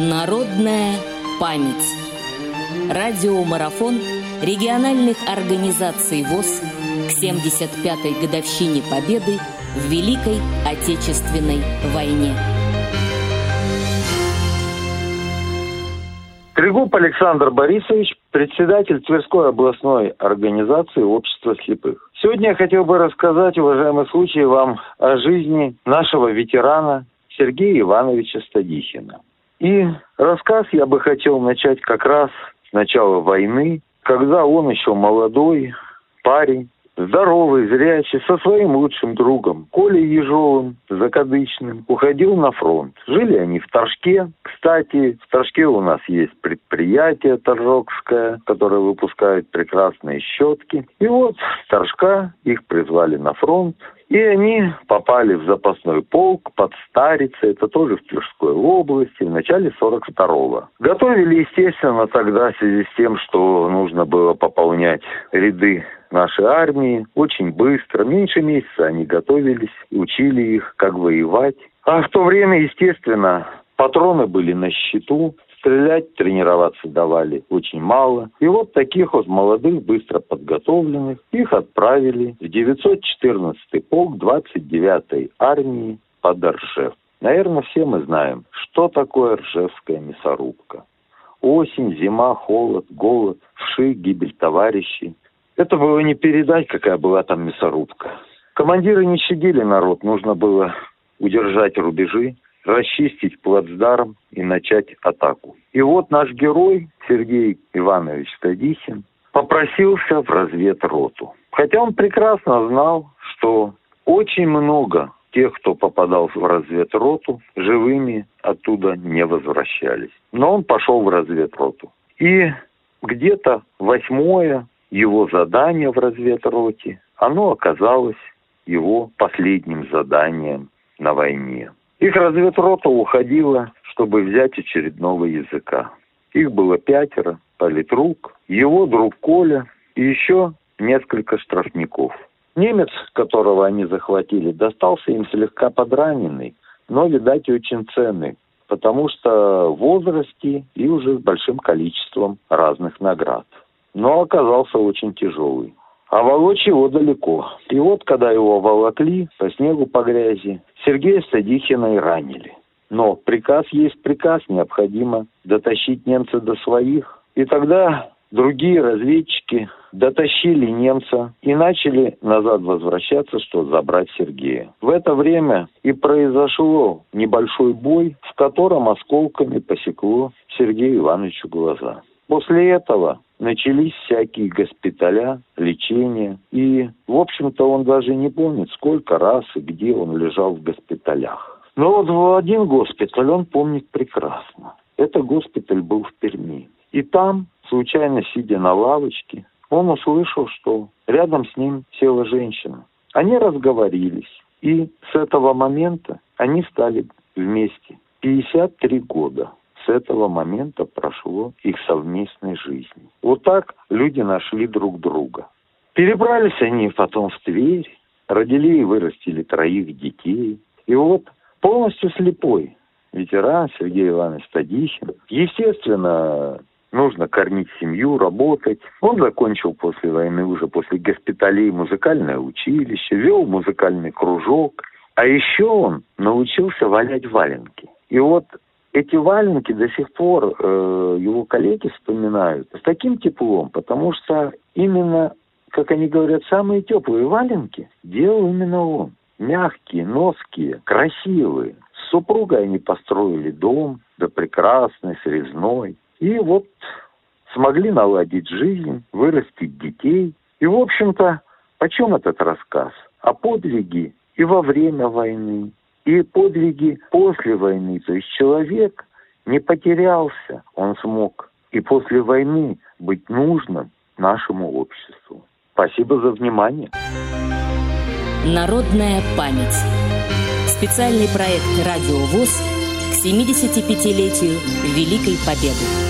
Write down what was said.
Народная память. Радиомарафон региональных организаций ВОЗ к 75-й годовщине Победы в Великой Отечественной войне. Трегуб Александр Борисович, председатель Тверской областной организации общества слепых. Сегодня я хотел бы рассказать, уважаемые случаи, вам о жизни нашего ветерана Сергея Ивановича Стадихина. И рассказ я бы хотел начать как раз с начала войны, когда он еще молодой парень, здоровый, зрячий, со своим лучшим другом Колей Ежовым, закадычным, уходил на фронт. Жили они в Торжке. Кстати, в Торжке у нас есть предприятие Торжокское, которое выпускает прекрасные щетки. И вот с Торжка их призвали на фронт. И они попали в запасной полк под Старицей, это тоже в Тверской области, в начале 42-го. Готовили, естественно, тогда в связи с тем, что нужно было пополнять ряды нашей армии очень быстро. Меньше месяца они готовились, учили их, как воевать. А в то время, естественно, патроны были на счету, стрелять, тренироваться давали очень мало. И вот таких вот молодых, быстро подготовленных, их отправили в 914-й полк 29-й армии под Ржев. Наверное, все мы знаем, что такое Ржевская мясорубка. Осень, зима, холод, голод, вши, гибель товарищей. Это было не передать, какая была там мясорубка. Командиры не щадили народ, нужно было удержать рубежи, расчистить плацдарм и начать атаку. И вот наш герой Сергей Иванович Стадихин попросился в разведроту. Хотя он прекрасно знал, что очень много тех, кто попадал в разведроту, живыми оттуда не возвращались. Но он пошел в разведроту. И где-то восьмое его задание в разведроте, оно оказалось его последним заданием на войне. Их разведрота уходила, чтобы взять очередного языка. Их было пятеро, политрук, его друг Коля и еще несколько штрафников. Немец, которого они захватили, достался им слегка подраненный, но, видать, очень ценный, потому что в возрасте и уже с большим количеством разных наград но оказался очень тяжелый. А волочь его далеко. И вот, когда его волокли по снегу, по грязи, Сергея Садихина и ранили. Но приказ есть приказ, необходимо дотащить немца до своих. И тогда другие разведчики дотащили немца и начали назад возвращаться, чтобы забрать Сергея. В это время и произошло небольшой бой, в котором осколками посекло Сергею Ивановичу глаза. После этого начались всякие госпиталя, лечение. И, в общем-то, он даже не помнит, сколько раз и где он лежал в госпиталях. Но вот в один госпиталь он помнит прекрасно. Это госпиталь был в Перми. И там, случайно сидя на лавочке, он услышал, что рядом с ним села женщина. Они разговорились. И с этого момента они стали вместе. 53 года этого момента прошло их совместной жизни. Вот так люди нашли друг друга. Перебрались они потом в Тверь, родили и вырастили троих детей. И вот полностью слепой ветеран Сергей Иванович Стадихин. Естественно, нужно кормить семью, работать. Он закончил после войны, уже после госпиталей, музыкальное училище, вел музыкальный кружок. А еще он научился валять валенки. И вот эти валенки до сих пор э, его коллеги вспоминают с таким теплом, потому что именно, как они говорят, самые теплые валенки делал именно он. Мягкие, ноские, красивые. С супругой они построили дом, да прекрасный, срезной. И вот смогли наладить жизнь, вырастить детей. И, в общем-то, о чем этот рассказ? О подвиге и во время войны, и подвиги после войны. То есть человек не потерялся, он смог и после войны быть нужным нашему обществу. Спасибо за внимание. Народная память. Специальный проект «Радио ВОЗ» к 75-летию Великой Победы.